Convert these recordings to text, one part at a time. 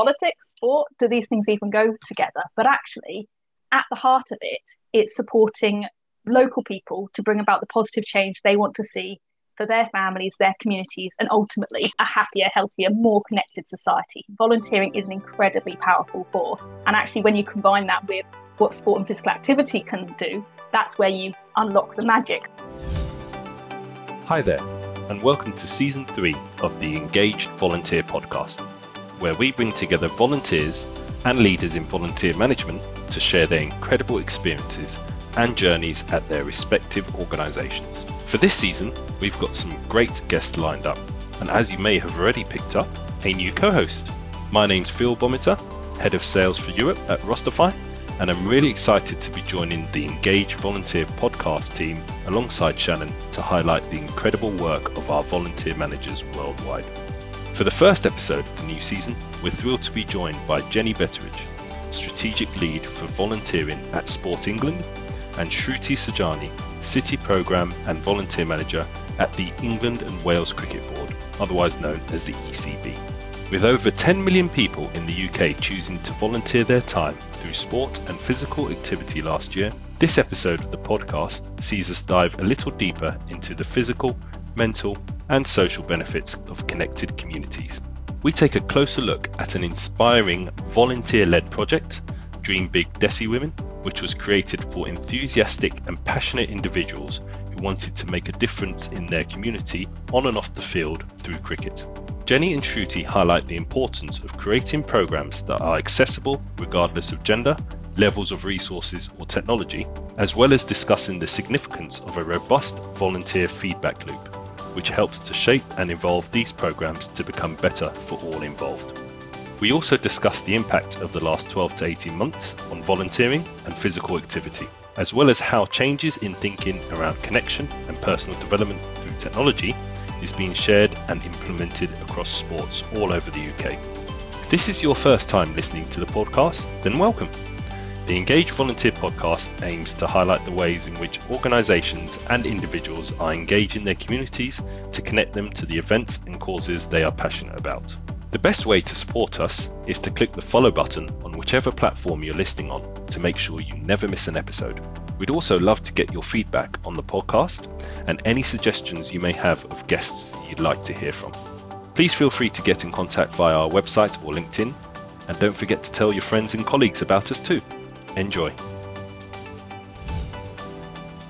politics, sport? Do these things even go together? But actually, at the heart of it, it's supporting local people to bring about the positive change they want to see for their families, their communities, and ultimately a happier, healthier, more connected society. Volunteering is an incredibly powerful force. And actually, when you combine that with what sport and physical activity can do, that's where you unlock the magic. Hi there, and welcome to season three of the Engaged Volunteer podcast, where we bring together volunteers and leaders in volunteer management to share their incredible experiences and journeys at their respective organisations. For this season, we've got some great guests lined up, and as you may have already picked up, a new co host. My name's Phil Gbormittah, Head of Sales for Europe at Rosterfy, and I'm really excited to be joining the Engage Volunteer podcast team alongside Shannon to highlight the incredible work of our volunteer managers worldwide. For the first episode of the new season, we're thrilled to be joined by Jenny Betteridge, Strategic Lead for Volunteering at Sport England and Shruti Saujani, City Programme and Volunteer Manager at the England and Wales Cricket Board, otherwise known as the ECB. With over 10 million people in the UK choosing to volunteer their time through sport and physical activity last year, this episode of the podcast sees us dive a little deeper into the physical, mental, and social benefits of connected communities. We take a closer look at an inspiring volunteer led project, Dream Big Desi Women, which was created for enthusiastic and passionate individuals who wanted to make a difference in their community on and off the field through cricket. Jenny and Shruti highlight the importance of creating programs that are accessible regardless of gender, levels of resources, or technology, as well as discussing the significance of a robust volunteer feedback loop, which helps to shape and evolve these programs to become better for all involved. We also discuss the impact of the last 12 to 18 months on volunteering and physical activity, as well as how changes in thinking around connection and personal development through technology is being shared and implemented across sports all over the UK. If this is your first time listening to the podcast, then welcome. The Engage Volunteer podcast aims to highlight the ways in which organisations and individuals are engaging their communities to connect them to the events and causes they are passionate about. The best way to support us is to click the follow button on whichever platform you're listening on to make sure you never miss an episode. We'd also love to get your feedback on the podcast and any suggestions you may have of guests you'd like to hear from. Please feel free to get in contact via our website or LinkedIn, and don't forget to tell your friends and colleagues about us too. Enjoy.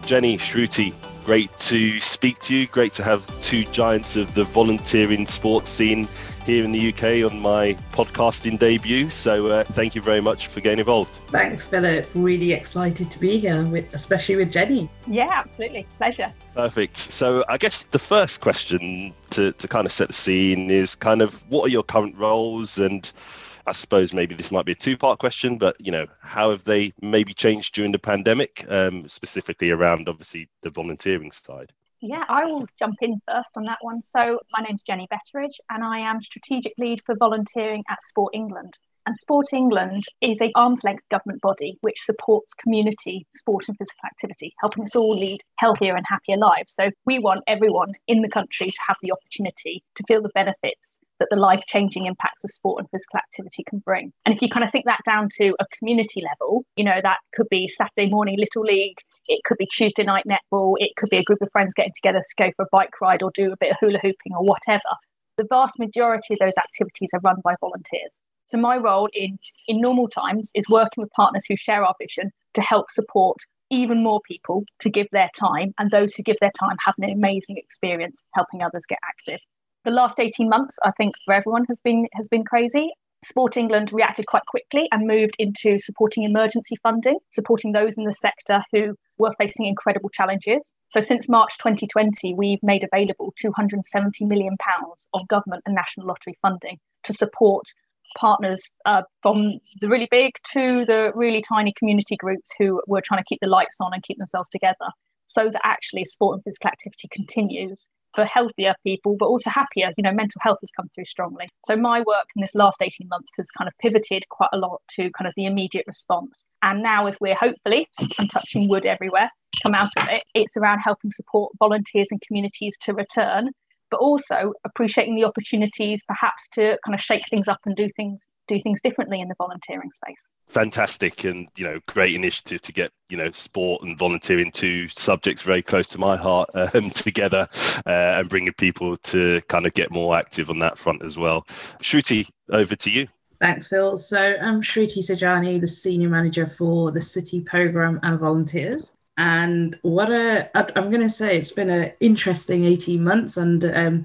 Jenny, Shruti, great to speak to you. Great to have two giants of the volunteering sports scene here in the UK on my podcasting debut. So uh, thank you very much for getting involved. Thanks, Philip. Really excited to be here, with, especially with Jenny. Yeah, absolutely. Pleasure. Perfect. So I guess the first question to, to kind of set the scene is kind of what are your current roles and I suppose maybe this might be a two-part question, but you know, how have they maybe changed during the pandemic, um, specifically around obviously the volunteering side? Yeah, I will jump in first on that one. So, my name's Jenny Betteridge, and I am strategic lead for volunteering at Sport England. And Sport England is a arm's length government body which supports community sport and physical activity, helping us all lead healthier and happier lives. So we want everyone in the country to have the opportunity to feel the benefits that the life changing impacts of sport and physical activity can bring. And if you kind of think that down to a community level, you know, that could be Saturday morning Little League, it could be Tuesday night netball, it could be a group of friends getting together to go for a bike ride or do a bit of hula hooping or whatever. The vast majority of those activities are run by volunteers. So my role in in normal times is working with partners who share our vision to help support even more people to give their time and those who give their time have an amazing experience helping others get active the last 18 months, I think for everyone has been has been crazy. Sport England reacted quite quickly and moved into supporting emergency funding, supporting those in the sector who were facing incredible challenges. So since March 2020, we've made available 270 million pounds of government and national lottery funding to support partners uh, from the really big to the really tiny community groups who were trying to keep the lights on and keep themselves together so that actually sport and physical activity continues for healthier people, but also happier. You know, mental health has come through strongly. So my work in this last 18 months has kind of pivoted quite a lot to kind of the immediate response. And now as we're hopefully, I'm touching wood everywhere, come out of it, it's around helping support volunteers and communities to return but also appreciating the opportunities perhaps to kind of shake things up and do things do things differently in the volunteering space. Fantastic and you know great initiative to get you know sport and volunteering two subjects very close to my heart um, together uh, and bringing people to kind of get more active on that front as well. Shruti, over to you. Thanks, Phil. So I'm Shruti Saujani, the Senior Manager for the City Programme and Volunteers. And what a, I'm going to say, it's been an interesting 18 months. And um,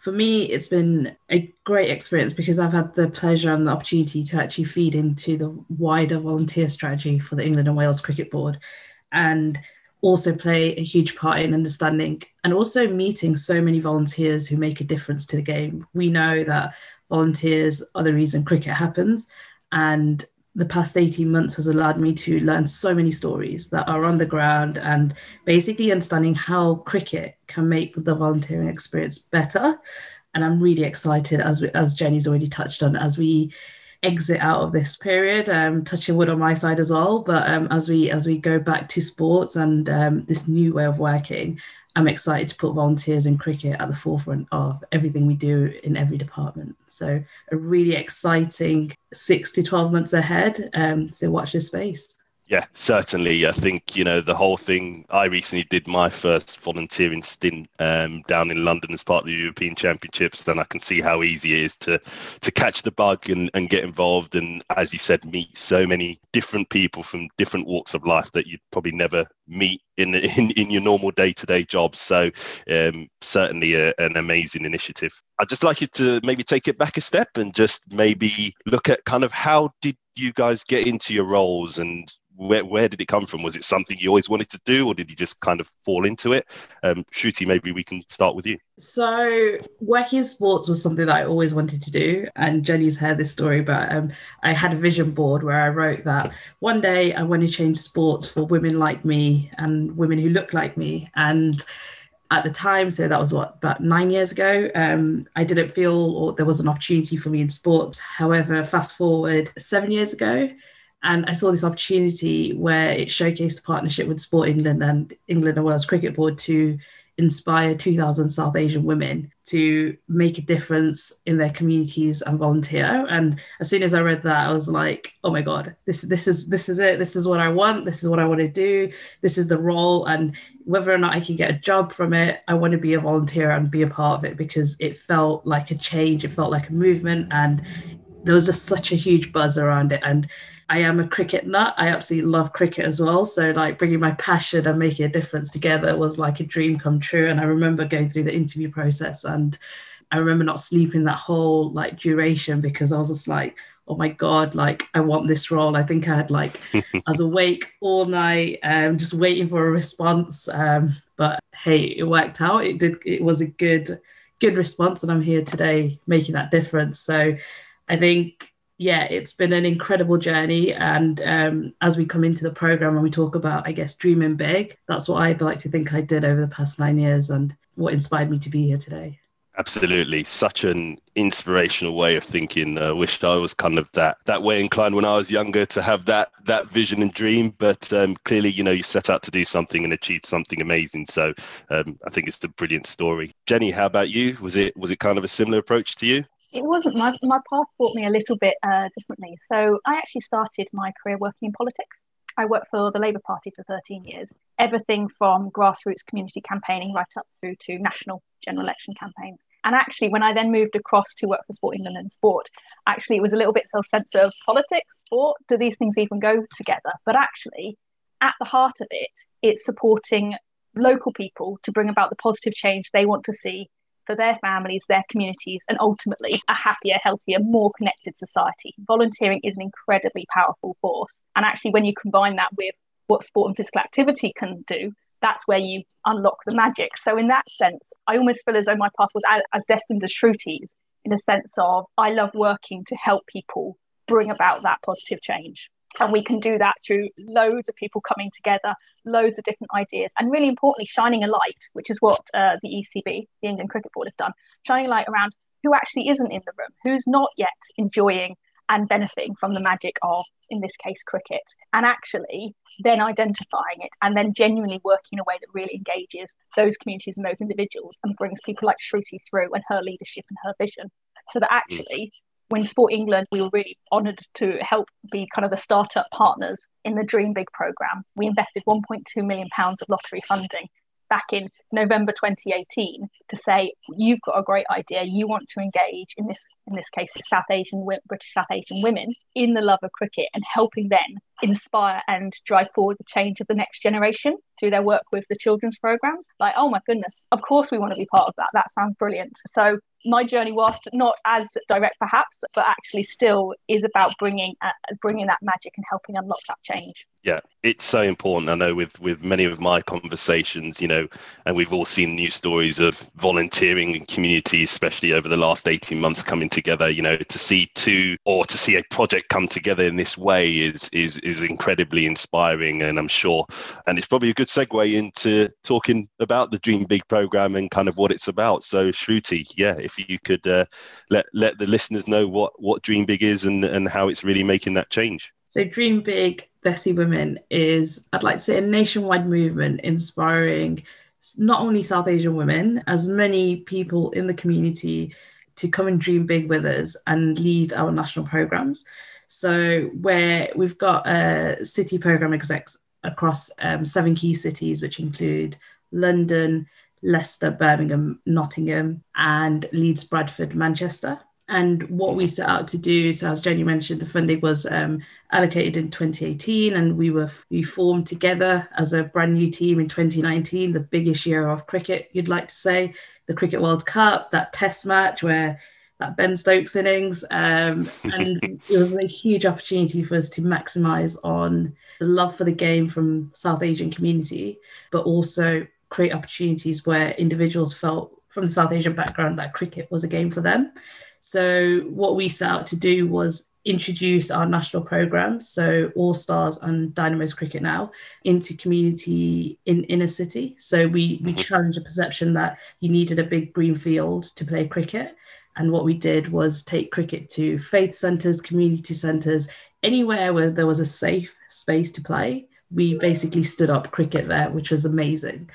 for me, it's been a great experience because I've had the pleasure and the opportunity to actually feed into the wider volunteer strategy for the England and Wales Cricket Board. And also play a huge part in understanding and also meeting so many volunteers who make a difference to the game. We know that volunteers are the reason cricket happens. And the past 18 months has allowed me to learn so many stories that are on the ground and basically understanding how cricket can make the volunteering experience better. And I'm really excited, as we, as Jenny's already touched on, as we exit out of this period. Um, touching wood on my side as well, but um, as we as we go back to sports and um, this new way of working, I'm excited to put volunteers in cricket at the forefront of everything we do in every department. So, a really exciting six to 12 months ahead. Um, so, watch this space. Yeah, certainly. I think you know the whole thing. I recently did my first volunteering stint um, down in London as part of the European Championships, and I can see how easy it is to to catch the bug and, and get involved. And as you said, meet so many different people from different walks of life that you'd probably never meet in in, in your normal day to day jobs. So um, certainly a, an amazing initiative. I'd just like you to maybe take it back a step and just maybe look at kind of how did you guys get into your roles and where, where did it come from? Was it something you always wanted to do, or did you just kind of fall into it? Um, Shruti, maybe we can start with you. So, working in sports was something that I always wanted to do. And Jenny's heard this story, but um, I had a vision board where I wrote that one day I want to change sports for women like me and women who look like me. And at the time, so that was what about nine years ago. Um, I didn't feel or there was an opportunity for me in sports. However, fast forward seven years ago, and I saw this opportunity where it showcased a partnership with Sport England and England and Wales Cricket Board to inspire 2,000 South Asian women to make a difference in their communities and volunteer. And as soon as I read that, I was like, "Oh my god, this this is this is it. This is what I want. This is what I want to do. This is the role." And whether or not I can get a job from it, I want to be a volunteer and be a part of it because it felt like a change. It felt like a movement, and there was just such a huge buzz around it. And I am a cricket nut. I absolutely love cricket as well. So like bringing my passion and making a difference together was like a dream come true. And I remember going through the interview process and I remember not sleeping that whole like duration because I was just like, oh my god, like I want this role. I think I had like I was awake all night, um, just waiting for a response. Um, but hey, it worked out. It did. It was a good, good response, and I'm here today making that difference. So I think yeah, it's been an incredible journey. And um, as we come into the program and we talk about, I guess, dreaming big, that's what I'd like to think I did over the past nine years and what inspired me to be here today. Absolutely, such an inspirational way of thinking. I uh, wished I was kind of that that way inclined when I was younger to have that that vision and dream. But um, clearly, you know, you set out to do something and achieve something amazing. So um, I think it's a brilliant story. Jenny, how about you? Was it was it kind of a similar approach to you? It wasn't my, my path brought me a little bit uh, differently. So I actually started my career working in politics. I worked for the Labour Party for 13 years, everything from grassroots community campaigning right up through to national general election campaigns. And actually, when I then moved across to work for Sport England and Sport, actually, it was a little bit self sense of politics, sport, do these things even go together? But actually, at the heart of it, it's supporting local people to bring about the positive change they want to see for their families, their communities, and ultimately a happier, healthier, more connected society. Volunteering is an incredibly powerful force. And actually, when you combine that with what sport and physical activity can do, that's where you unlock the magic. So, in that sense, I almost feel as though my path was as, destined as Shruti's in a sense of I love working to help people bring about that positive change. And we can do that through loads of people coming together, loads of different ideas, and really importantly, shining a light, which is what uh, the ECB, the England Cricket Board, have done, shining a light around who actually isn't in the room, who's not yet enjoying and benefiting from the magic of, in this case, cricket. And actually, then identifying it and then genuinely working in a way that really engages those communities and those individuals and brings people like Shruti through and her leadership and her vision. So that actually, when Sport England, we were really honoured to help be kind of the startup partners in the Dream Big programme. We invested 1.2 million pounds of lottery funding back in November 2018 to say you've got a great idea you want to engage in this in this case South Asian British South Asian women in the love of cricket and helping them inspire and drive forward the change of the next generation through their work with the children's programs. Like oh my goodness of course we want to be part of that. That sounds brilliant. So my journey whilst not as direct perhaps but actually still is about bringing uh, bringing that magic and helping unlock that change. Yeah it's so important. I know with with many of my conversations you know and we've all seen news stories of volunteering in communities especially over the last 18 months coming together you know to see two or to see a project come together in this way is is is incredibly inspiring and i'm sure and it's probably a good segue into talking about the dream big program and kind of what it's about. So shruti yeah if you could uh, let let the listeners know what what dream big is and and how it's really making that change. So dream big Desi Women is, I'd like to say, a nationwide movement inspiring not only South Asian women, as many people in the community to come and dream big with us and lead our national programs. So, where we've got a city program execs across um, seven key cities, which include London, Leicester, Birmingham, Nottingham, and Leeds, Bradford, Manchester. And what we set out to do, so as Jenny mentioned, the funding was um, allocated in 2018, and we were we formed together as a brand new team in 2019, the biggest year of cricket, you'd like to say, the Cricket World Cup, that Test match where that Ben Stokes innings, um, and it was a huge opportunity for us to maximise on the love for the game from South Asian community, but also create opportunities where individuals felt from the South Asian background that cricket was a game for them. So what we set out to do was introduce our national programs, so All Stars and Dynamos Cricket Now, into community in inner city. So we we mm-hmm. challenged the perception that you needed a big green field to play cricket. And what we did was take cricket to faith centres, community centres, anywhere where there was a safe space to play. We basically stood up cricket there, which was amazing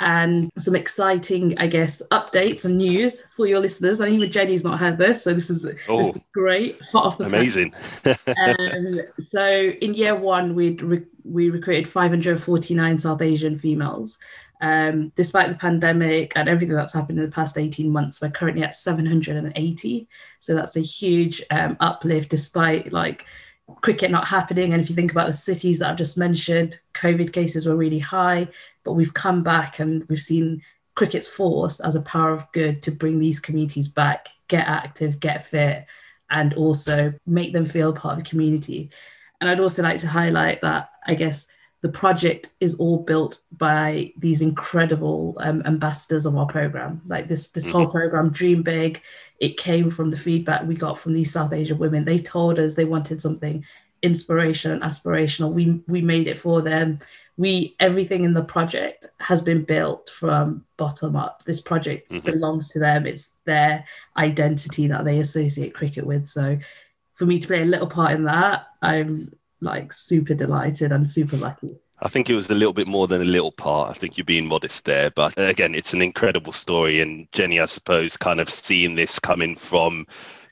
and some exciting, I guess, updates and news for your listeners. I know even Jenny's not heard this, so this is, oh, this is great, hot off the amazing. um, so in year one, we re- we recruited 549 South Asian females. Um, despite the pandemic and everything that's happened in the past 18 months, we're currently at 780. So that's a huge um, uplift, despite like cricket not happening. And if you think about the cities that I've just mentioned, COVID cases were really high, but we've come back and we've seen cricket's force as a power of good to bring these communities back, get active, get fit, and also make them feel part of the community. And I'd also like to highlight that I guess the project is all built by these incredible um, ambassadors of our program. Like this, this whole mm-hmm. program, Dream Big, it came from the feedback we got from these South Asian women. They told us they wanted something inspirational and aspirational. We we made it for them. We everything in the project has been built from bottom up. This project mm-hmm. belongs to them. It's their identity that they associate cricket with. So for me to play a little part in that, I'm like super delighted and super lucky. I think it was a little bit more than a little part. I think you're being modest there. But again, it's an incredible story. And Jenny, I suppose, kind of seeing this coming from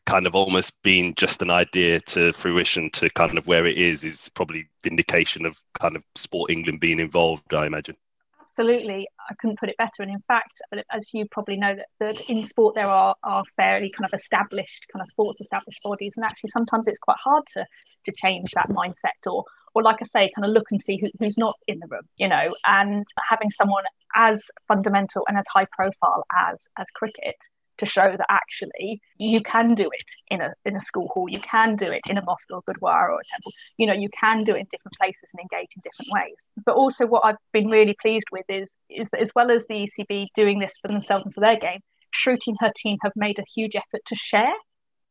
kind of almost being just an idea to fruition to kind of where it is, is probably vindication of kind of Sport England being involved, I imagine. Absolutely. I couldn't put it better. And in fact, as you probably know, that, that in sport there are, are fairly kind of established, kind of sports established bodies. And actually, sometimes it's quite hard to to change that mindset or or like I say, kind of look and see who, who's not in the room, you know, and having someone as fundamental and as high profile as as cricket to show that actually you can do it in a in a school hall, you can do it in a mosque or a gurdwara or a temple, you know, you can do it in different places and engage in different ways. But also, what I've been really pleased with is is that as well as the ECB doing this for themselves and for their game, Shruti and her team have made a huge effort to share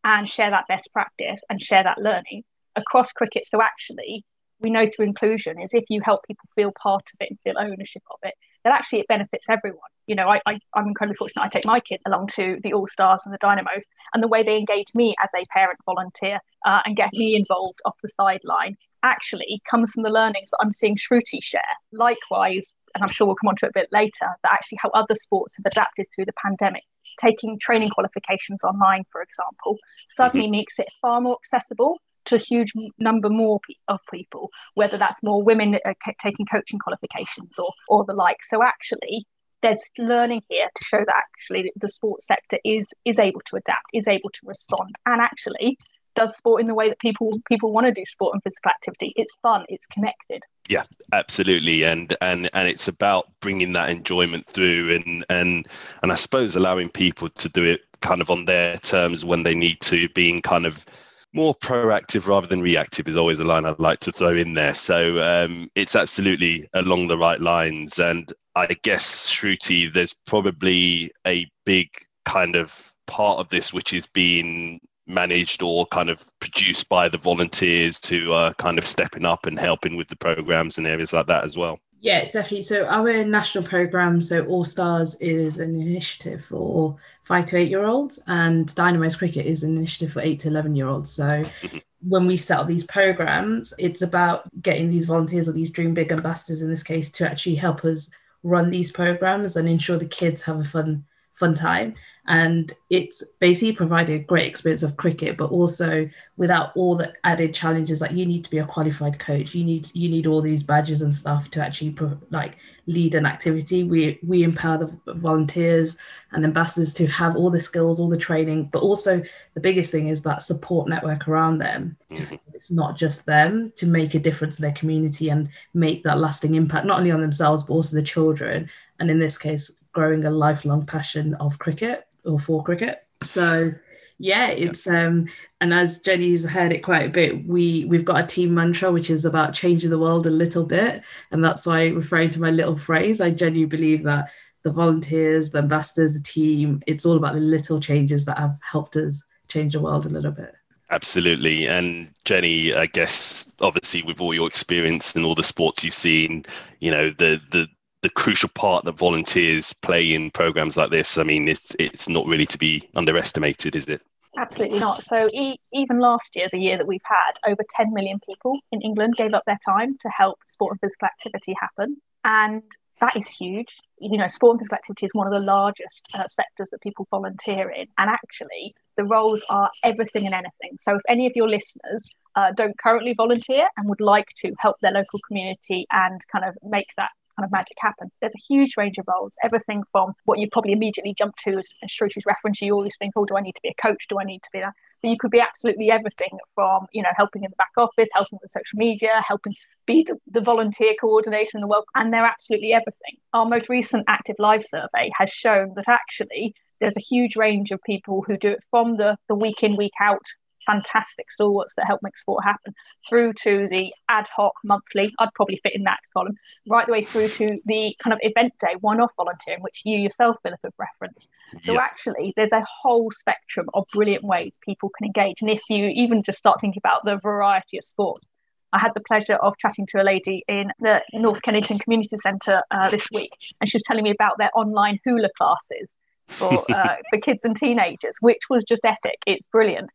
and share that best practice and share that learning across cricket. So actually, we know through inclusion is if you help people feel part of it and feel ownership of it, that actually it benefits everyone. You know, I, I, am incredibly fortunate. I take my kid along to the All Stars and the Dynamos, and the way they engage me as a parent volunteer uh, and get me involved off the sideline actually comes from the learnings that I'm seeing Shruti share. Likewise, and I'm sure we'll come on to it a bit later, that actually how other sports have adapted through the pandemic. Taking training qualifications online, for example, suddenly mm-hmm. makes it far more accessible to a huge number more of people, whether that's more women taking coaching qualifications or or the like. So actually, there's learning here to show that actually the sports sector is is able to adapt, is able to respond, and actually does sport in the way that people people want to do sport and physical activity. It's fun, it's connected. Yeah, absolutely, and and and it's about bringing that enjoyment through, and and and I suppose allowing people to do it kind of on their terms when they need to, being kind of more proactive rather than reactive is always a line I'd like to throw in there. So um, it's absolutely along the right lines, and I guess Shruti, there's probably a big kind of part of this which is being managed or kind of produced by the volunteers to uh, kind of stepping up and helping with the programs and areas like that as well. Yeah, definitely. So our national program, so All Stars, is an initiative for five to eight year olds, and Dynamos Cricket is an initiative for eight to eleven year olds. So mm-hmm. when we set up these programs, it's about getting these volunteers or these Dream Big ambassadors in this case to actually help us run these programs and ensure the kids have a fun fun time. And it's basically provided a great experience of cricket but also without all the added challenges like you need to be a qualified coach. You need you need all these badges and stuff to actually pro- like lead an activity. We we empower the volunteers and ambassadors to have all the skills all the training but also the biggest thing is that support network around them mm-hmm. it's not just them to make a difference in their community and make that lasting impact not only on themselves but also the children. And in this case growing a lifelong passion of cricket or for cricket. So yeah, it's um and as Jenny's heard it quite a bit, we we've got a team mantra which is about changing the world a little bit. And that's why referring to my little phrase, I genuinely believe that the volunteers, the ambassadors, the team, it's all about the little changes that have helped us change the world a little bit. Absolutely. And Jenny, I guess obviously with all your experience and all the sports you've seen, you know, the the the crucial part that volunteers play in programs like this. I mean, it's it's not really to be underestimated, is it? Absolutely not. So e- even last year, the year that we've had, over 10 million people in England gave up their time to help sport and physical activity happen, and that is huge. You know, sport and physical activity is one of the largest uh, sectors that people volunteer in, and actually, the roles are everything and anything. So if any of your listeners uh, don't currently volunteer and would like to help their local community and kind of make that kind of magic happen. There's a huge range of roles, everything from what you probably immediately jump to as, as Shruti's reference. You always think, oh, do I need to be a coach? Do I need to be that? But you could be absolutely everything from, you know, helping in the back office, helping with social media, helping be the, the volunteer coordinator in the world, and they're absolutely everything. Our most recent active live survey has shown that actually there's a huge range of people who do it from the, the week in, week out fantastic stalwarts that help make sport happen, through to the ad hoc monthly, I'd probably fit in that column, right the way through to the kind of event day, one off volunteering, which you yourself, Philip, have referenced. So yeah. actually, there's a whole spectrum of brilliant ways people can engage. And if you even just start thinking about the variety of sports, I had the pleasure of chatting to a lady in the North Kennington Community Centre uh, this week, and she was telling me about their online hula classes for uh, for kids and teenagers, which was just epic. It's brilliant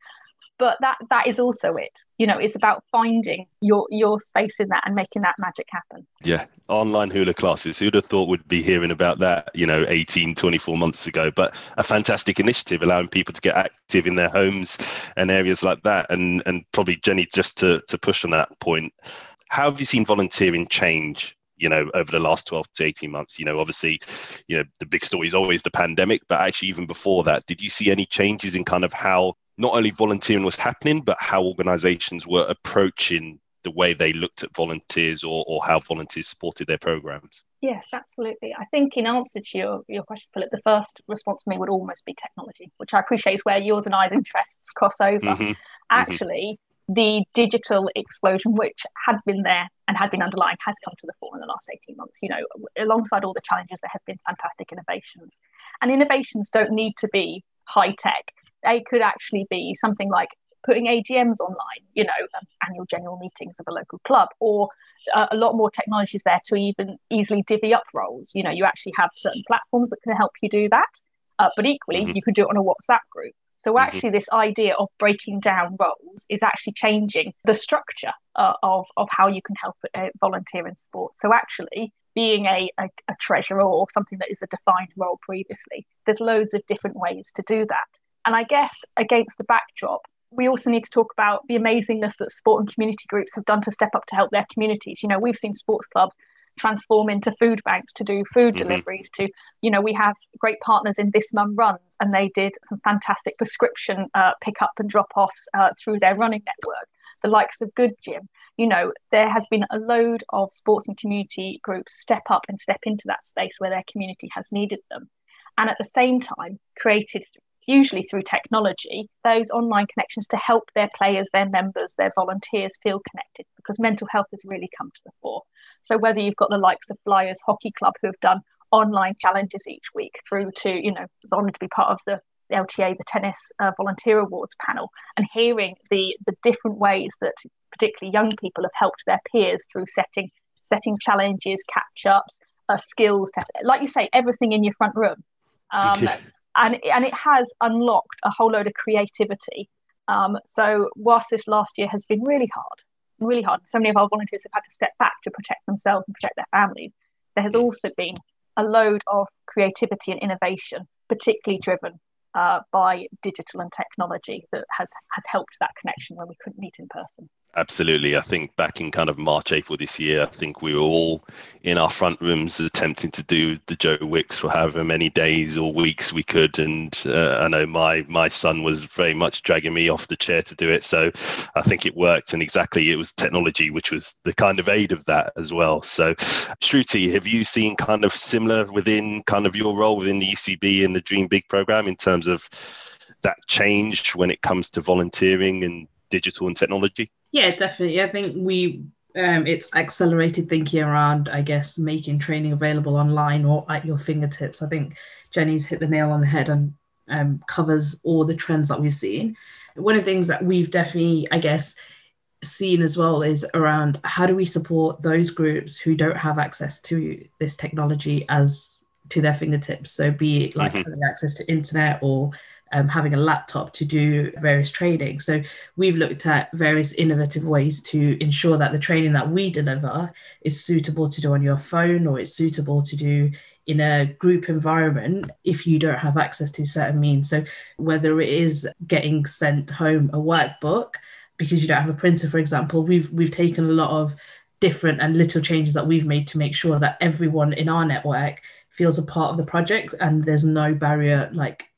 but that that is also it. You know it's about finding your your space in that and making that magic happen. Yeah online hula classes. Who'd have thought would be hearing about that you know 18 24 months ago? But a fantastic initiative allowing people to get active in their homes and areas like that and and probably jenny just to to push on that point how have you seen volunteering change you know over the last 12 to 18 months? You know obviously you know the big story is always the pandemic but actually even before that did you see any changes in kind of how not only volunteering was happening, but how organizations were approaching the way they looked at volunteers or, or how volunteers supported their programs. Yes, absolutely. I think in answer to your, your question, Philip, the first response for me would almost be technology, which I appreciate is where yours and I's interests cross over. Mm-hmm. mm-hmm. Actually, mm-hmm. the digital explosion, which had been there and had been underlying, has come to the fore in the last 18 months. You know, alongside all the challenges, there have been fantastic innovations. And innovations don't need to be high tech they could actually be something like putting AGMs online, you know, um, annual general meetings of a local club, or uh, a lot more technologies there to even easily divvy up roles. You know, you actually have certain platforms that can help you do that, uh, but equally, mm-hmm. you could do it on a WhatsApp group. So mm-hmm. actually, mm-hmm. this idea of breaking down roles is actually changing the structure uh, of of how you can help uh, volunteer in sport. So actually, being a, a, a treasurer or something that is a defined role previously, there's loads of different ways to do that. And I guess against the backdrop, we also need to talk about the amazingness that sport and community groups have done to step up to help their communities. You know, we've seen sports clubs transform into food banks to do food mm-hmm. deliveries to you know we have great partners in this mum runs and they did some fantastic prescription uh, pick up and drop offs uh, through their running network the likes of good gym you know there has been a load of sports and community groups step up and step into that space where their community has needed them and at the same time created usually through technology, those online connections to help their players, their members, their volunteers feel connected because mental health has really come to the fore. So whether you've got the likes of Flyers Hockey Club who have done online challenges each week through to, you know, was honoured to be part of the, the LTA, the Tennis uh, Volunteer Awards panel, and hearing the the different ways that particularly young people have helped their peers through setting setting challenges, catch ups, uh, skills tests, like you say, everything in your front room. Um, and and it has unlocked a whole load of creativity. Um, so whilst this last year has been really hard, really hard, so many of our volunteers have had to step back to protect themselves and protect their families. There has also been a load of creativity and innovation, particularly driven uh, by digital and technology, that has has helped that connection when we couldn't meet in person. Absolutely. I think back in kind of March, April this year, I think we were all in our front rooms attempting to do the Joe Wicks for however many days or weeks we could. And uh, I know my my son was very much dragging me off the chair to do it. So I think it worked. And exactly, it was technology which was the kind of aid of that as well. So, Shruti, have you seen kind of similar within kind of your role within the ECB and the Dream Big program in terms of that change when it comes to volunteering and digital and technology? Yeah, definitely. I think we um, it's accelerated thinking around, I guess, making training available online or at your fingertips. I think Jenny's hit the nail on the head and um, covers all the trends that we've seen. One of the things that we've definitely, I guess, seen as well is around how do we support those groups who don't have access to this technology as to their fingertips. So be it like mm-hmm. having access to internet or um, having a laptop to do various training. So we've looked at various innovative ways to ensure that the training that we deliver is suitable to do on your phone or it's suitable to do in a group environment if you don't have access to certain means. So whether it is getting sent home a workbook because you don't have a printer, for example, we've we've taken a lot of different and little changes that we've made to make sure that everyone in our network feels a part of the project and there's no barrier like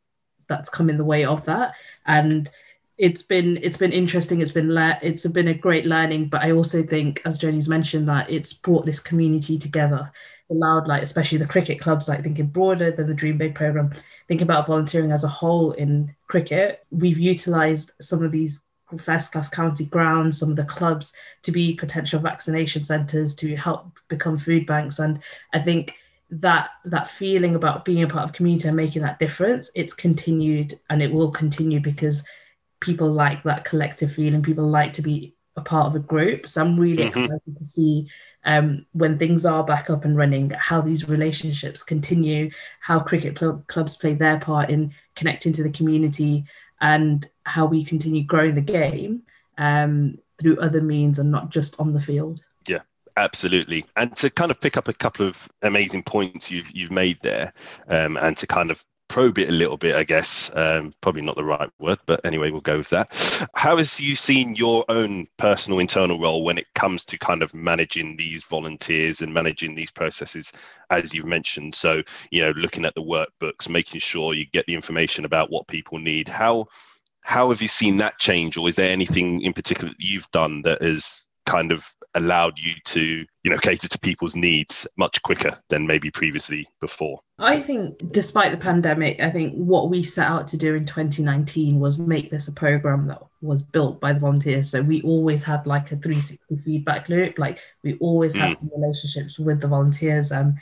that's come in the way of that. And it's been it's been interesting. It's been le- it's been a great learning but i also think as jenny's mentioned that it's brought this community together. It's allowed like especially the cricket clubs like thinking broader than the dream big program think about volunteering as a whole in cricket. We've utilized some of these first class county grounds some of the clubs to be potential vaccination centres to help become food banks. And i think that that feeling about being a part of community and making that difference it's continued and it will continue because people like that collective feeling. People like to be a part of a group. So i'm really mm-hmm. excited to see um, when things are back up and running how these relationships continue how cricket cl- clubs play their part in connecting to the community and how we continue growing the game um, through other means and not just on the field Absolutely, and to kind of pick up a couple of amazing points you've you've made there, um, and to kind of probe it a little bit, I guess. Um, probably not the right word, but anyway, we'll go with that. How has you seen your own personal internal role when it comes to kind of managing these volunteers and managing these processes, as you've mentioned? So, you know, looking at the workbooks, making sure you get the information about what people need. How how have you seen that change, or is there anything in particular that you've done that has kind of allowed you to you know cater to people's needs much quicker than maybe previously before? I think despite the pandemic i think what we set out to do in 2019 was make this a program that was built by the volunteers. So we always had like a 360 feedback loop. Like we always had mm. relationships with the volunteers um,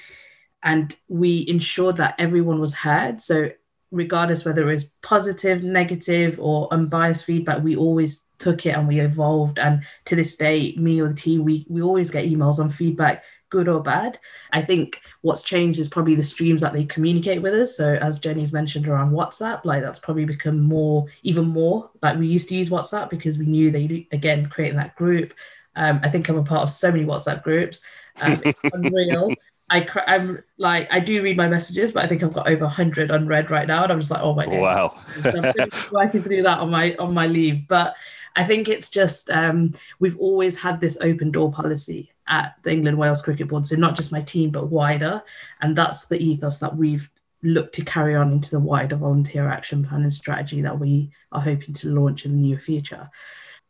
and we ensured that everyone was heard. So regardless whether it was positive, negative, or unbiased feedback, we always took it and we evolved. And to this day, me or the team, we, we always get emails on feedback, good or bad. I think what's changed is probably the streams that they communicate with us. So as Jenny's mentioned around WhatsApp, like that's probably become more, even more. Like we used to use WhatsApp because we knew they again creating that group. Um, I think I'm a part of so many WhatsApp groups. Um, it's unreal. I I'm like I do read my messages, but I think I've got over hundred unread right now, and I'm just like, oh my god, wow, so I'm working through that on my on my leave. But I think it's just um, we've always had this open door policy at the England Wales Cricket Board, so not just my team but wider, and that's the ethos that we've looked to carry on into the wider volunteer action plan and strategy that we are hoping to launch in the near future.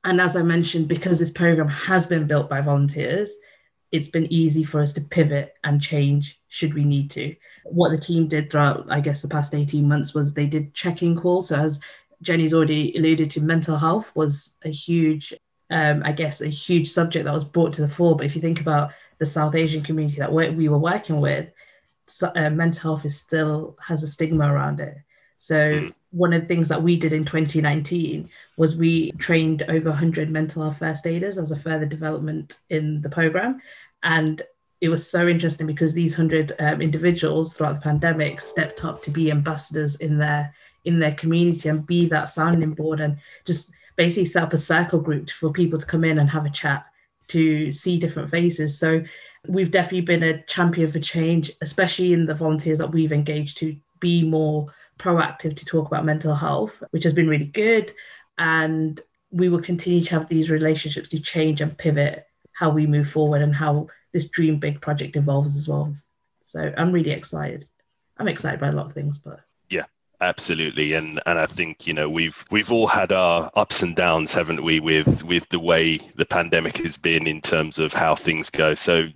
And as I mentioned, because this program has been built by volunteers, it's been easy for us to pivot and change should we need to. What the team did throughout, I guess, the past 18 months was they did check in calls. So, as Jenny's already alluded to, mental health was a huge, um, I guess, a huge subject that was brought to the fore. But if you think about the South Asian community that we were working with, uh, mental health is still has a stigma around it. So, hmm. One of the things that we did in 2019 was we trained over 100 mental health first aiders as a further development in the program. And it was so interesting because these 100 um, individuals throughout the pandemic stepped up to be ambassadors in their in their community and be that sounding board and just basically set up a circle group for people to come in and have a chat to see different faces. So we've definitely been a champion for change, especially in the volunteers that we've engaged to be more proactive to talk about mental health, which has been really good. And we will continue to have these relationships to change and pivot how we move forward and how this Dream Big project evolves as well. So I'm really excited. I'm excited by a lot of things, but yeah, absolutely and and i think you know we've we've all had our ups and downs haven't we with with the way the pandemic has been in terms of how things go so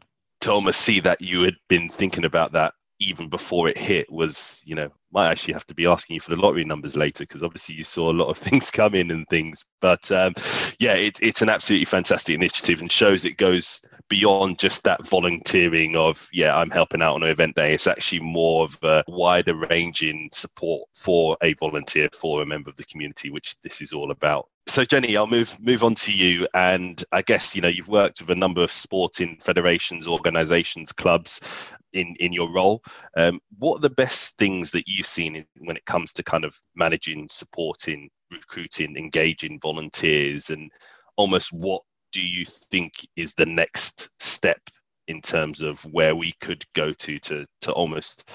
almost see that you had been thinking about that even before it hit was you know might actually have to be asking you for the lottery numbers later because obviously you saw a lot of things come in and things. But um, yeah, it, it's an absolutely fantastic initiative and shows it goes beyond just that volunteering of yeah I'm helping out on an event day. It's actually more of a wider ranging support for a volunteer for a member of the community, which this is all about. So Jenny, I'll move move on to you, and I guess you know you've worked with a number of sporting federations, organisations, clubs in in your role. Um, what are the best things that you've seen in, when it comes to kind of managing, supporting, recruiting, engaging volunteers, and almost what do you think is the next step in terms of where we could go to to to almost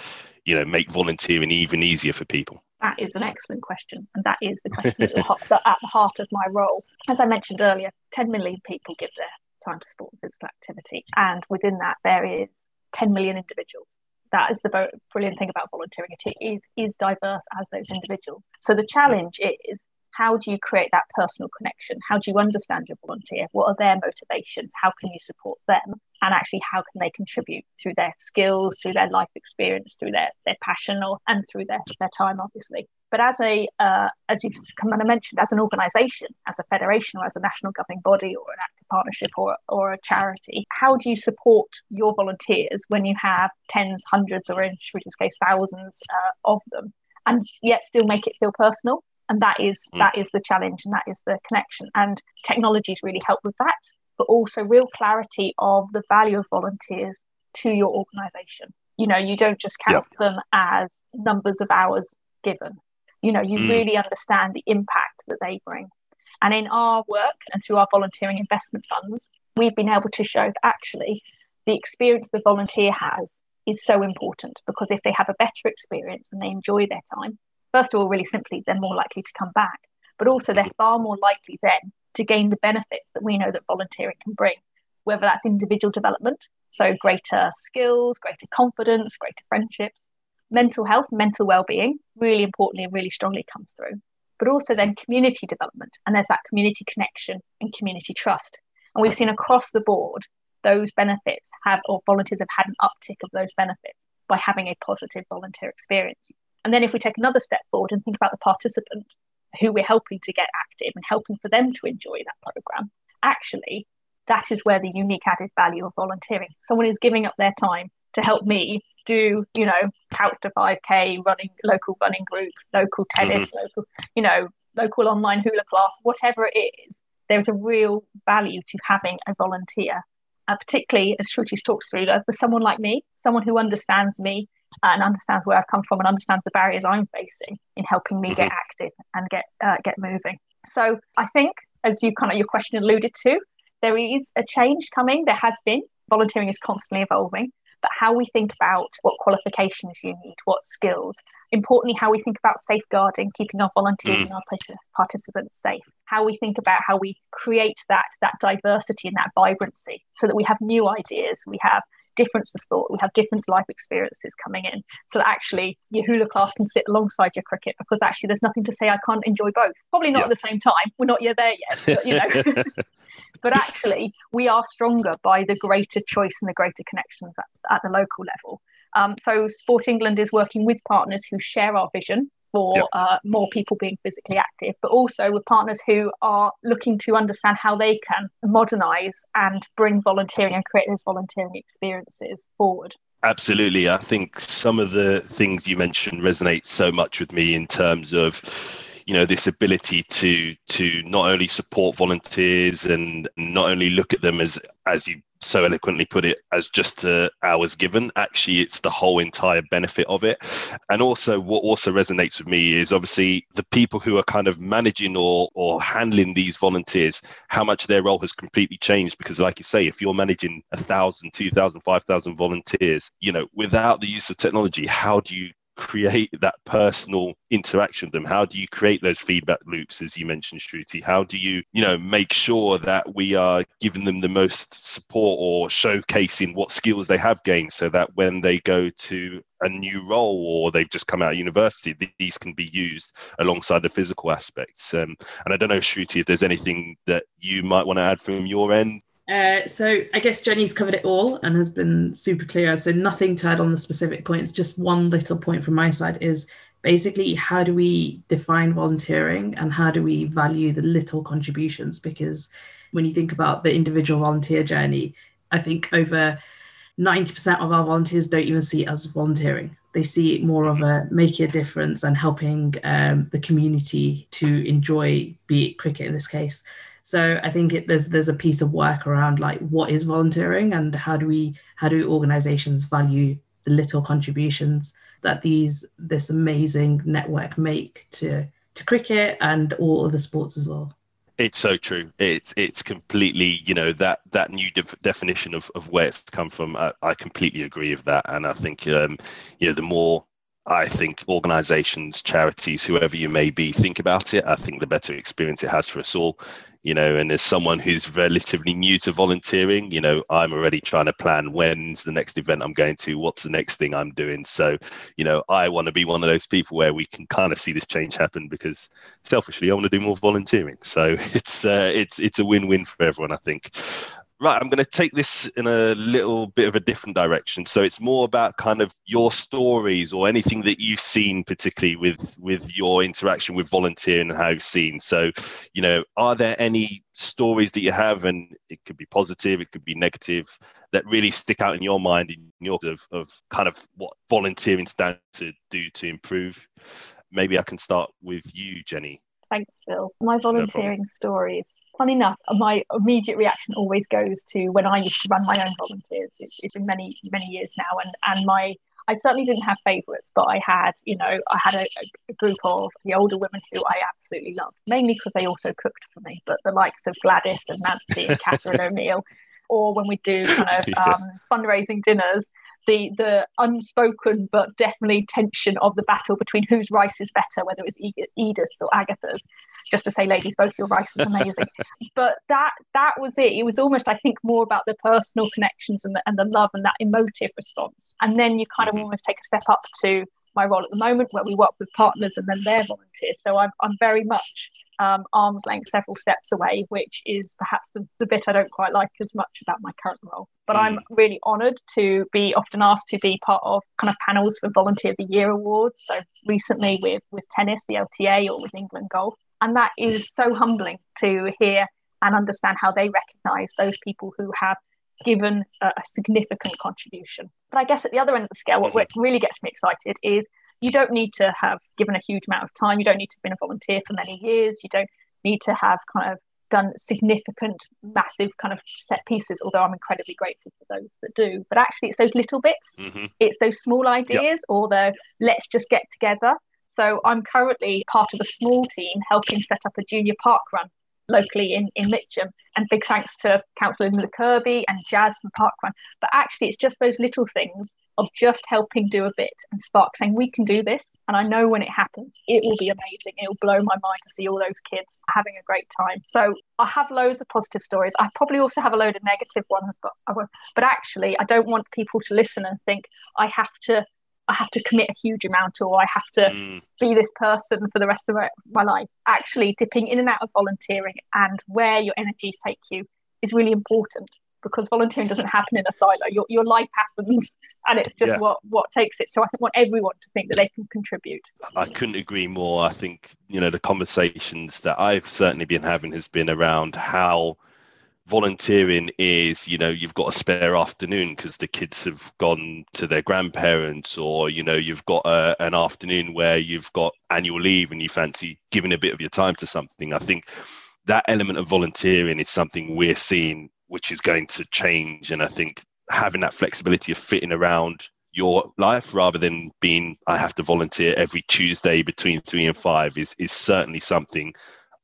you know make volunteering even easier for people? That is an excellent question, and that is the question at, the at the heart of my role. As I mentioned earlier, 10 million people give their time to sport and physical activity, and within that, there is 10 million individuals. That is the brilliant thing about volunteering. It is, is diverse as those individuals. So the challenge is how do you create that personal connection? How do you understand your volunteer? What are their motivations? How can you support them? And actually, how can they contribute through their skills, through their life experience, through their, their passion, or, and through their, their time, obviously. But as a, uh, as you've come and mentioned, as an organisation, as a federation, or as a national governing body, or an active partnership, or or a charity, how do you support your volunteers when you have tens, hundreds, or in Shruti's case, thousands uh, of them, and yet still make it feel personal? and that is mm. that is the challenge and that is the connection and technologies really help with that but also real clarity of the value of volunteers to your organization you know you don't just count them as numbers of hours given you know you mm. really understand the impact that they bring and in our work and through our volunteering investment funds we've been able to show that actually the experience the volunteer has is so important because if they have a better experience and they enjoy their time first of all, really simply, they're more likely to come back, but also they're far more likely then to gain the benefits that we know that volunteering can bring, whether that's individual development, so greater skills, greater confidence, greater friendships, mental health, mental well-being, really importantly and really strongly comes through, but also then community development, and there's that community connection and community trust. And we've seen across the board those benefits have, or volunteers have had an uptick of those benefits by having a positive volunteer experience. And then if we take another step forward and think about the participant who we're helping to get active and helping for them to enjoy that program, actually, that is where the unique added value of volunteering. Someone is giving up their time to help me do, you know, couch to 5K, running local running group, local tennis, mm-hmm. local, you know, local online hula class, whatever it is, there's a real value to having a volunteer. Uh, particularly as Shruti's talks through, for someone like me, someone who understands me and understands where I've come from and understands the barriers I'm facing in helping me mm-hmm. get active and get uh, get moving. So I think, as you kind of your question alluded to, there is a change coming. There has been. Volunteering is constantly evolving but how we think about what qualifications you need, what skills. Importantly, how we think about safeguarding, keeping our volunteers mm. and our participants safe. How we think about how we create that that diversity and that vibrancy, so that we have new ideas, we have difference of thought, we have different life experiences coming in, so that actually your hula class can sit alongside your cricket because actually there's nothing to say I can't enjoy both. Probably not at the same time. We're not yet there yet, but you know. but actually we are stronger by the greater choice and the greater connections at, at the local level. Um, so Sport England is working with partners who share our vision for yep. uh, more people being physically active, but also with partners who are looking to understand how they can modernize and bring volunteering and create those volunteering experiences forward. Absolutely. I think some of the things you mentioned resonate so much with me in terms of you know this ability to to not only support volunteers and not only look at them as as you so eloquently put it as just uh, hours given actually it's the whole entire benefit of it. And also what also resonates with me is obviously the people who are kind of managing or or handling these volunteers how much their role has completely changed. Because like you say if you're managing a thousand two thousand five thousand volunteers you know without the use of technology how do you create that personal interaction with them? How do you create those feedback loops, as you mentioned, Shruti? How do you, you know, make sure that we are giving them the most support or showcasing what skills they have gained so that when they go to a new role or they've just come out of university, these can be used alongside the physical aspects. Um, and I don't know, Shruti, if there's anything that you might want to add from your end uh, so I guess Jenny's covered it all and has been super clear. So nothing to add on the specific points. Just one little point from my side is basically how do we define volunteering and how do we value the little contributions? Because when you think about the individual volunteer journey, I think over 90% of our volunteers don't even see it as volunteering. They see it more of a making a difference and helping um, the community to enjoy, be it cricket in this case, so I think it, there's there's a piece of work around like what is volunteering and how do we how do organizations value the little contributions that these this amazing network make to to cricket and all other sports as well. It's so true. It's it's completely you know that that new def- definition of, of where it's come from. I, I completely agree with that, and I think um, you know the more I think organizations, charities, whoever you may be, think about it. I think the better experience it has for us all you know and as someone who's relatively new to volunteering you know i'm already trying to plan when's the next event i'm going to what's the next thing i'm doing. So you know i want to be one of those people where we can kind of see this change happen because selfishly i want to do more volunteering. So it's uh, it's it's a win-win for everyone i think right, I'm going to take this in a little bit of a different direction. So it's more about kind of your stories or anything that you've seen, particularly with with your interaction with volunteering and how you've seen. So, you know, are there any stories that you have, and it could be positive, it could be negative, that really stick out in your mind in your of, of kind of what volunteering stands to do to improve? Maybe I can start with you, Jenny. Thanks, Phil. My volunteering no stories. Funny enough, my immediate reaction always goes to when I used to run my own volunteers. It's, it's been many, many years now, and and my I certainly didn't have favourites, but I had, you know, I had a, a, group of the older women who I absolutely loved, mainly because they also cooked for me. But the likes of Gladys and Nancy and Catherine O'Neill, or when we do kind of um, fundraising dinners, the the unspoken but definitely tension of the battle between whose rice is better, whether it's Edith's or Agatha's. Just to say, ladies, both your rice is amazing. but that that was it. It was almost, I think, more about the personal connections and the, and the love and that emotive response. And then you kind of mm-hmm. almost take a step up to my role at the moment, where we work with partners and then their volunteers. So I'm I'm very much um, arm's length, several steps away, which is perhaps the, the, bit I don't quite like as much about my current role. But mm. I'm really honoured to be often asked to be part of kind of panels for Volunteer of the Year awards. So recently with with tennis, the LTA, or with England Golf, and that is so humbling to hear and understand how they recognise those people who have given a, a significant contribution. But I guess at the other end of the scale, what, what really gets me excited is you don't need to have given a huge amount of time. You don't need to have been a volunteer for many years. You don't need to have kind of done significant, massive kind of set pieces, although I'm incredibly grateful for those that do. But actually, it's those little bits, mm-hmm. it's those small ideas, yep. or the let's just get together. So I'm currently part of a small team helping set up a junior park run locally in, in Mitcham. And big thanks to Councillor Linda Kirby and Jazz from Parkrun. But actually, it's just those little things of just helping do a bit and spark saying, we can do this. And I know when it happens, it will be amazing. It will blow my mind to see all those kids having a great time. So I have loads of positive stories. I probably also have a load of negative ones, but I won't. But actually, I don't want people to listen and think I have to I have to commit a huge amount or I have to mm. be this person for the rest of my life. Actually, dipping in and out of volunteering and where your energies take you is really important because volunteering doesn't happen in a silo. Your, your life happens and it's just yeah. what, what takes it. So I want everyone to think that they can contribute. I couldn't agree more. I think, you know, the conversations that I've certainly been having has been around how volunteering is you know you've got a spare afternoon because the kids have gone to their grandparents or you know you've got a, an afternoon where you've got annual leave and you fancy giving a bit of your time to something. I think that element of volunteering is something we're seeing which is going to change and i think having that flexibility of fitting around your life rather than being i have to volunteer every tuesday between 3 and 5 is is certainly something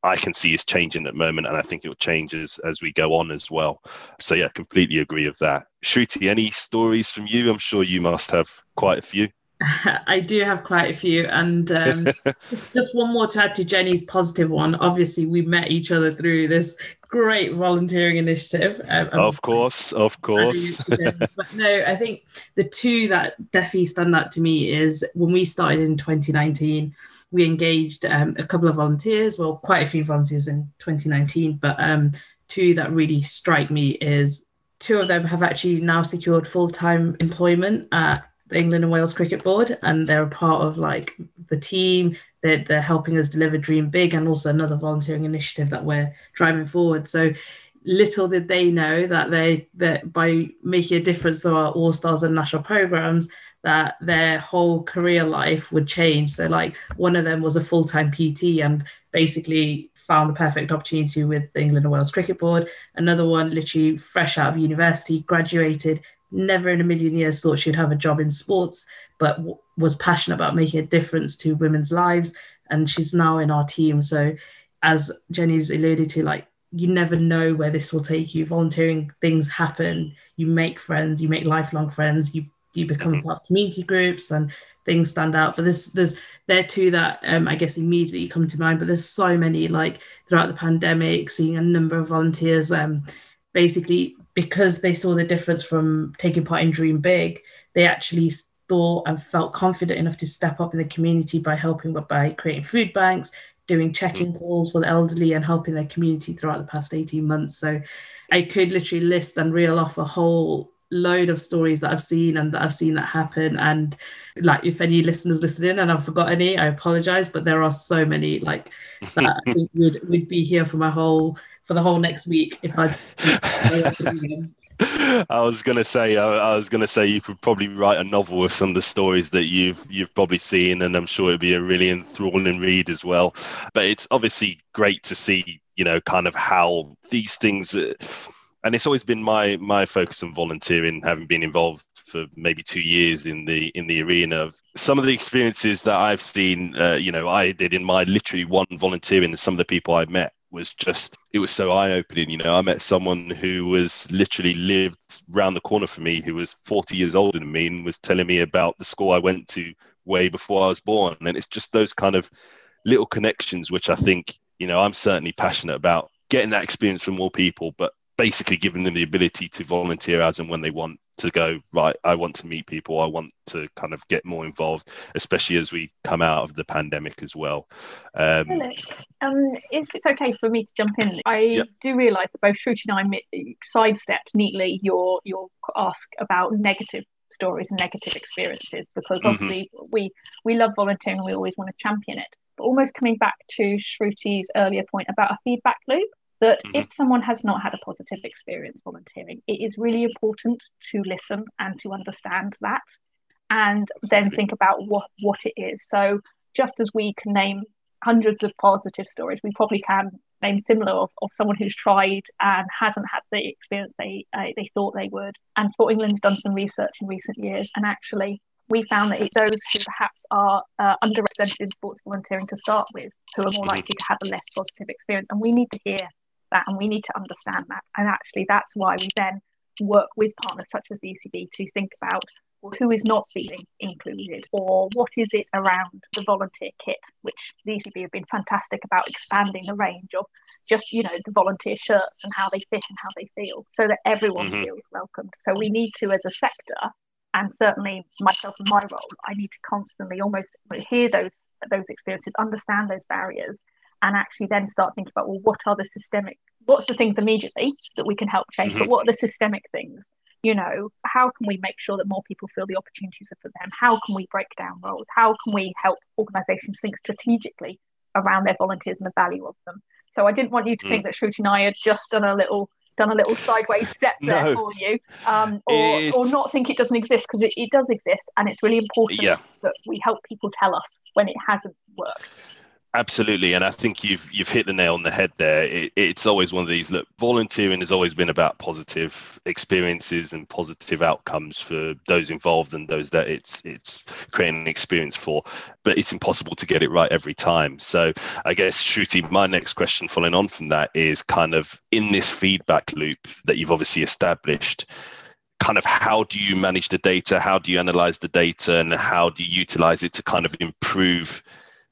I can see is changing at the moment, and I think it will change as, as we go on as well. So yeah, completely agree with that. Shruti, any stories from you? I'm sure you must have quite a few. I do have quite a few, and um, just one more to add to Jenny's positive one. Obviously, we met each other through this great volunteering initiative. Um, of course, of course. but no, I think the two that definitely stand out to me is when we started in 2019 we engaged um, a couple of volunteers, well, quite a few volunteers in 2019, but um, two that really strike me is two of them have actually now secured full-time employment at the England and Wales Cricket Board, and they're a part of like the team. They're, they're helping us deliver Dream Big and also another volunteering initiative that we're driving forward. So little did they know that they that by making a difference to our all stars and national programs that their whole career life would change. So, like, one of them was a full time PT and basically found the perfect opportunity with the England and Wales Cricket Board. Another one, literally fresh out of university, graduated, never in a million years thought she'd have a job in sports, but w- was passionate about making a difference to women's lives. And she's now in our team. So, as Jenny's alluded to, like, you never know where this will take you. Volunteering things happen. You make friends, you make lifelong friends, you you become mm-hmm. part of community groups and things stand out. But there's there's there two that um, I guess immediately come to mind. But there's so many like throughout the pandemic, seeing a number of volunteers um, basically because they saw the difference from taking part in Dream Big, they actually thought and felt confident enough to step up in the community by helping by creating food banks, doing check-in mm. calls for the elderly and helping their community throughout the past 18 months. So I could literally list and reel off a whole load of stories that I've seen and that I've seen that happen. And like, if any listeners listening and I've forgot any, I apologize. But there are so many like that I think would would be here for my whole for the whole next week if I. I was gonna say, I, I, was gonna say, you could probably write a novel with some of the stories that you've you've probably seen, and I'm sure it'd be a really enthralling read as well. But it's obviously great to see, you know, kind of how these things. Uh, and it's always been my my focus on volunteering, having been involved for maybe two years in the in the arena of some of the experiences that I've seen. Uh, you know, I did in my literally one volunteering, and some of the people I met was just it was so eye opening. You know, I met someone who was literally lived round the corner from me, who was 40 years older than me, and was telling me about the school I went to way before I was born. And it's just those kind of little connections, which I think you know I'm certainly passionate about getting that experience from more people, but basically giving them the ability to volunteer as and when they want to go right i want to meet people i want to kind of get more involved especially as we come out of the pandemic as well um, um if it's okay for me to jump in i yep. do realize that both shruti and i sidestepped neatly your your ask about negative stories and negative experiences because mm-hmm. obviously mm-hmm. we we love volunteering and we always want to champion it but almost coming back to shruti's earlier point about a feedback loop that mm-hmm. if someone has not had a positive experience volunteering, it is really important to listen and to understand that and then think about what, what it is. So, just as we can name hundreds of positive stories, we probably can name similar of, of someone who's tried and hasn't had the experience they uh, they thought they would. And Sport England's done some research in recent years, and actually we found that those who perhaps are uh, underrepresented in sports volunteering to start with, who are more likely to have a less positive experience, and we need to hear that and we need to understand that. And actually, that's why we then work with partners such as the ECB to think about well, who is not feeling included or what is it around the volunteer kit, which the ECB have been fantastic about expanding the range of just, you know, the volunteer shirts and how they fit and how they feel so that everyone mm-hmm. feels welcomed. So we need to, as a sector, and certainly myself in my role, I need to constantly almost hear those those experiences, understand those barriers, and actually then start thinking about well what are the systemic what's the things immediately that we can help change mm-hmm. but what are the systemic things you know how can we make sure that more people feel the opportunities are for them how can we break down roles how can we help organizations think strategically around their volunteers and the value of them so i didn't want you to mm. think that shruti and i had just done a little done a little sideways step there no, for you um, or, or not think it doesn't exist because it, it does exist and it's really important yeah. that we help people tell us when it hasn't worked Absolutely, and I think you've you've hit the nail on the head there. It, it's always one of these. Look, volunteering has always been about positive experiences and positive outcomes for those involved and those that it's it's creating an experience for. But it's impossible to get it right every time. So I guess, Shruti, my next question, following on from that, is kind of in this feedback loop that you've obviously established kind of how do you manage the data how do you analyze the data and how do you utilize it to kind of improve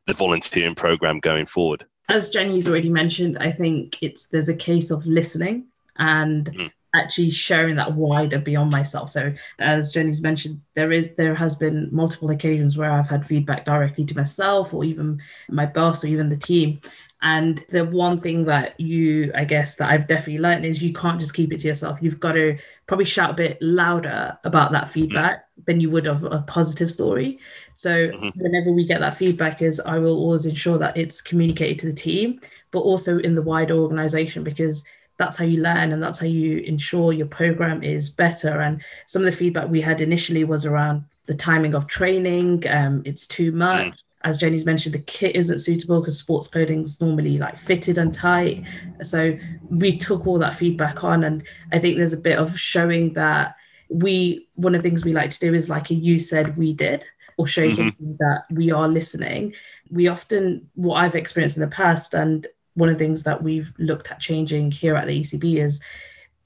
the volunteering program going forward? As Jenny's already mentioned, I think it's there's a case of listening and mm. actually sharing that wider beyond myself. So as Jenny's mentioned, there is there has been multiple occasions where I've had feedback directly to myself or even my boss or even the team. And the one thing that you, I guess, that I've definitely learned is you can't just keep it to yourself. You've got to probably shout a bit louder about that feedback mm. than you would of a positive story. So mm-hmm. whenever we get that feedback, is I will always ensure that it's communicated to the team, but also in the wider organization because that's how you learn and that's how you ensure your program is better. And some of the feedback we had initially was around the timing of training. Um, it's too much. Mm. As Jenny's mentioned, the kit isn't suitable because sports clothing's normally like fitted and tight. So we took all that feedback on, and I think there's a bit of showing that we one of the things we like to do is like a you said we did or showcasing mm-hmm. that we are listening. We often, what I've experienced in the past, and one of the things that we've looked at changing here at the ECB is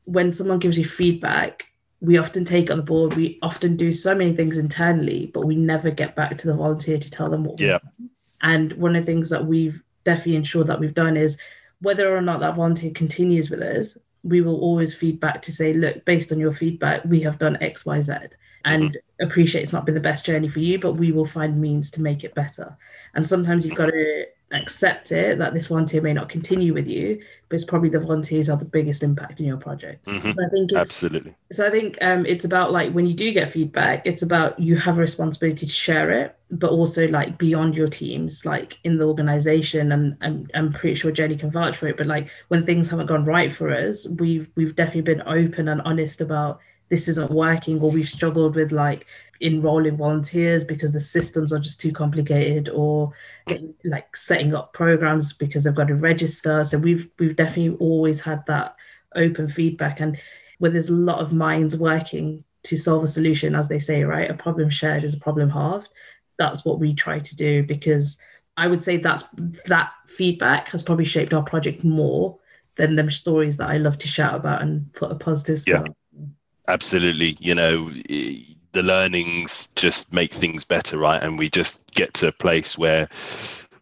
when someone gives you feedback, we often take on the board. We often do so many things internally, but we never get back to the volunteer to tell them what. Yeah. And one of the things that we've definitely ensured that we've done is whether or not that volunteer continues with us, we will always feedback to say, look, based on your feedback, we have done X, Y, Z and mm-hmm. appreciate it's not been the best journey for you, but we will find means to make it better. And sometimes you've got to accept it that this volunteer may not continue with you, but it's probably the volunteers are the biggest impact in your project. Mm-hmm. So I think absolutely. So I think um, it's about like when you do get feedback, it's about you have a responsibility to share it, but also like beyond your teams, like in the organization. And, and I'm pretty sure Jenny can vouch for it. But like when things haven't gone right for us, we've we've definitely been open and honest about this isn't working or we've struggled with like enrolling volunteers because the systems are just too complicated or getting, like setting up programs because they've got to register. So we've we've definitely always had that open feedback. And where there's a lot of minds working to solve a solution as they say right a problem shared is a problem halved. That's what we try to do because i would say that's that feedback has probably shaped our project more than them stories that i love to shout about and put a positive spin yeah. Absolutely. You know the learnings just make things better right? And we just get to a place where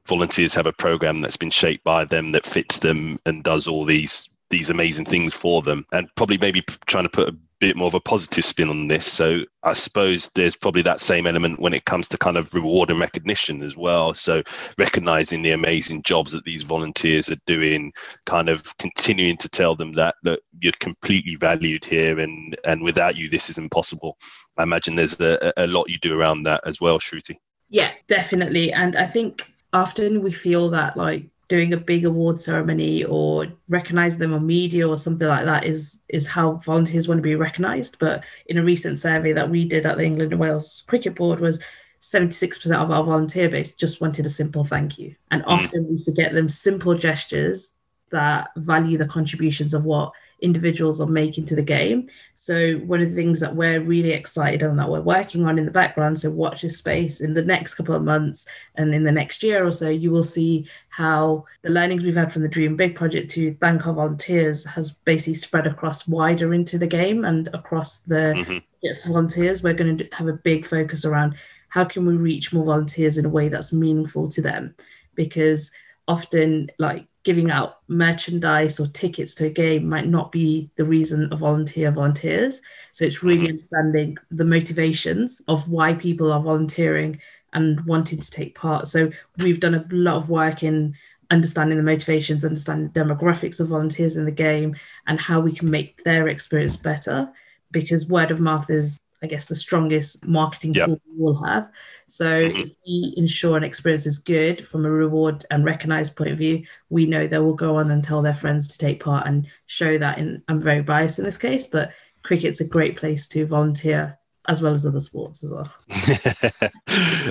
volunteers have a program that's been shaped by them that fits them and does all these these amazing things for them and probably maybe trying to put a bit more of a positive spin on this. So I suppose there's probably that same element when it comes to kind of reward and recognition as well. So recognizing the amazing jobs that these volunteers are doing, kind of continuing to tell them that that you're completely valued here and and without you this is impossible. I imagine there's a, a lot you do around that as well, Shruti. Yeah, definitely. And I think often we feel that like doing a big award ceremony or recognize them on media or something like that is is how volunteers want to be recognized but in a recent survey that we did at the england and wales cricket board was 76% of our volunteer base just wanted a simple thank you and mm. often we forget them simple gestures that value the contributions of what individuals are making to the game. So one of the things that we're really excited and that we're working on in the background, so watch this space in the next couple of months and in the next year or so, you will see how the learnings we've had from the Dream Big project to thank our volunteers has basically spread across wider into the game and across the mm-hmm. yes, volunteers. We're going to have a big focus around how can we reach more volunteers in a way that's meaningful to them because often like giving out merchandise or tickets to a game might not be the reason a volunteer volunteers. So it's really mm-hmm. understanding the motivations of why people are volunteering and wanting to take part. So we've done a lot of work in understanding the motivations, understanding the demographics of volunteers in the game, and how we can make their experience better. Because word of mouth is I guess, the strongest marketing yep. tool we will have. So mm-hmm. if we ensure an experience is good from a reward and recognized point of view, we know they will go on and tell their friends to take part and show that. In I'm very biased in this case, but cricket's a great place to volunteer as well as other sports as well.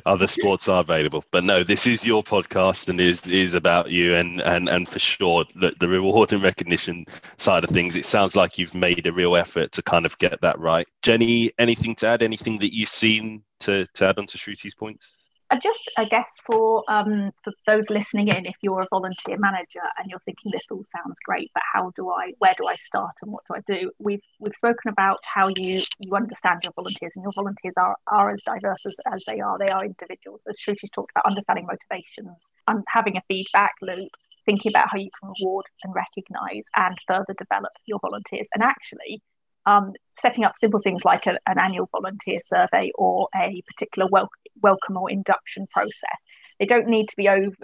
other sports are available, but no, this is your podcast and is is about you and and and for sure the, the reward and recognition side of things. It sounds like you've made a real effort to kind of get that right. Jenny, anything to add? Anything that you've seen to to add onto Shruti's points? Just I guess for um, for those listening in, if you're a volunteer manager and you're thinking this all sounds great, but how do I, where do I start, and what do I do? We've we've spoken about how you you understand your volunteers, and your volunteers are are as diverse as, as they are. They are individuals, as Shruti's talked about, understanding motivations and having a feedback loop. Thinking about how you can reward and recognise and further develop your volunteers, and actually um, setting up simple things like a, an annual volunteer survey or a particular wel- welcome or induction process. They don't need to be over,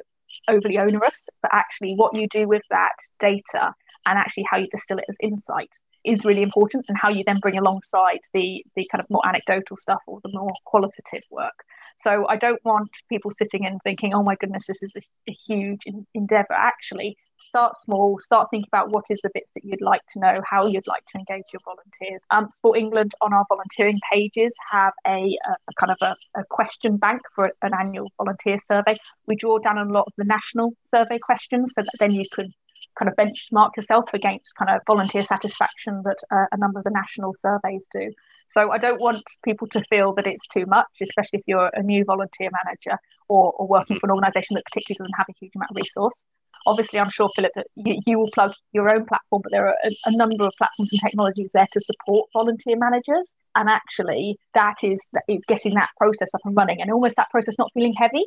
overly onerous, but actually, what you do with that data and actually how you distill it as insight is really important, and how you then bring alongside the the kind of more anecdotal stuff or the more qualitative work. So I don't want people sitting and thinking, "Oh my goodness, this is a, a huge in, endeavor." Actually, start small, start thinking about what is the bits that you'd like to know, how you'd like to engage your volunteers. Um, Sport England on our volunteering pages have a, a, a kind of a, a, question bank for an annual volunteer survey. We draw down a lot of the national survey questions so that then you can kind of benchmark yourself against kind of volunteer satisfaction that uh, a number of the national surveys do. So I don't want people to feel that it's too much, especially if you're a new volunteer manager or, or working for an organisation that particularly doesn't have a huge amount of resource. Obviously, I'm sure, Philip, that you, you will plug your own platform, but there are a, a, number of platforms and technologies there to support volunteer managers. And actually, that is that is getting that process up and running, and almost that process not feeling heavy,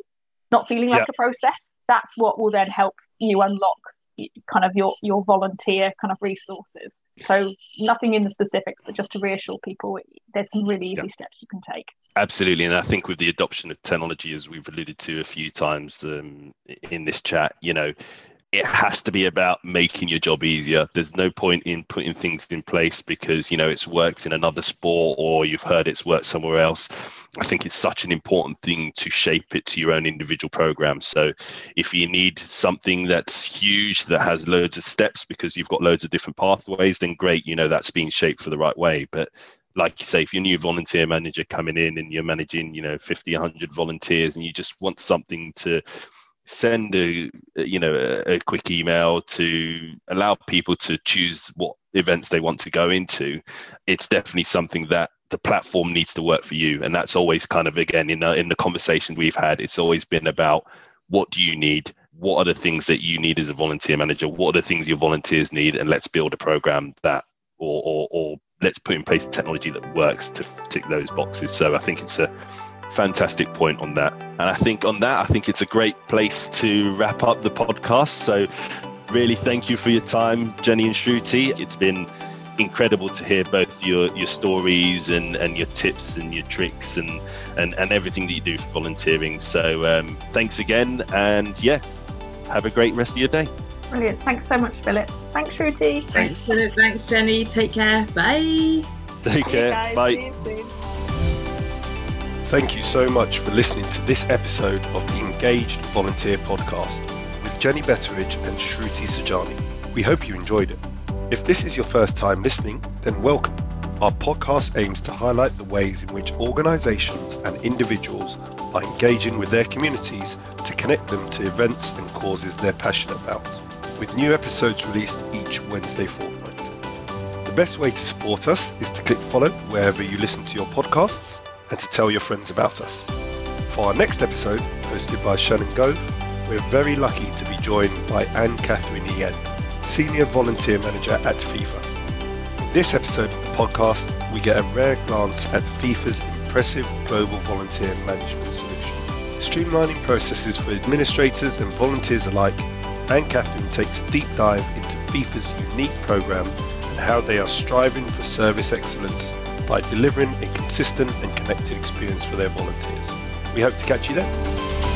not feeling like a process. That's what will then help you unlock kind of your your volunteer kind of resources. So nothing in the specifics but just to reassure people there's some really easy steps you can take. Absolutely and i think with the adoption of technology as we've alluded to a few times um, in this chat you know it has to be about making your job easier. There's no point in putting things in place because you know it's worked in another sport or you've heard it's worked somewhere else. I think it's such an important thing to shape it to your own individual program. So if you need something that's huge that has loads of steps because you've got loads of different pathways, then great, you know that's being shaped for the right way. But like you say, if you're a new volunteer manager coming in and you're managing, you know, 50, 100 volunteers and you just want something to send a you know a, a, quick email to allow people to choose what events they want to go into it's definitely something that the platform needs to work for you. And that's always kind of again in the, in the conversation we've had it's always been about what do you need? What are the things that you need as a volunteer manager? What are the things your volunteers need? And let's build a program that or or, or let's put in place technology that works to tick those boxes. So i think it's a fantastic point on that. And I think on that, I think it's a great place to wrap up the podcast. So, really, thank you for your time, Jenny and Shruti. It's been incredible to hear both your your stories and and your tips and your tricks and and and everything that you do for volunteering. So um, thanks again and yeah have a great rest of your day. Brilliant. Thanks so much philip. Thanks shruti. Thanks philip. Thanks jenny. Take care. Bye. Take care. bye Thank you so much for listening to this episode of the Engaged Volunteer Podcast with Jenny Betteridge and Shruti Saujani. We hope you enjoyed it. If this is your first time listening, then welcome. Our podcast aims to highlight the ways in which organisations and individuals are engaging with their communities to connect them to events and causes they're passionate about, with new episodes released each Wednesday fortnight. The best way to support us is to click follow wherever you listen to your podcasts and to tell your friends about us. For our next episode, hosted by Shannon Gove, we're very lucky to be joined by Anne Catherine Ien, Senior Volunteer Manager at FIFA. In this episode of the podcast, we get a rare glance at FIFA's impressive global volunteer management solution. Streamlining processes for administrators and volunteers alike, Anne Catherine takes a deep dive into FIFA's unique program and how they are striving for service excellence by delivering a consistent and connected experience for their volunteers. We hope to catch you there.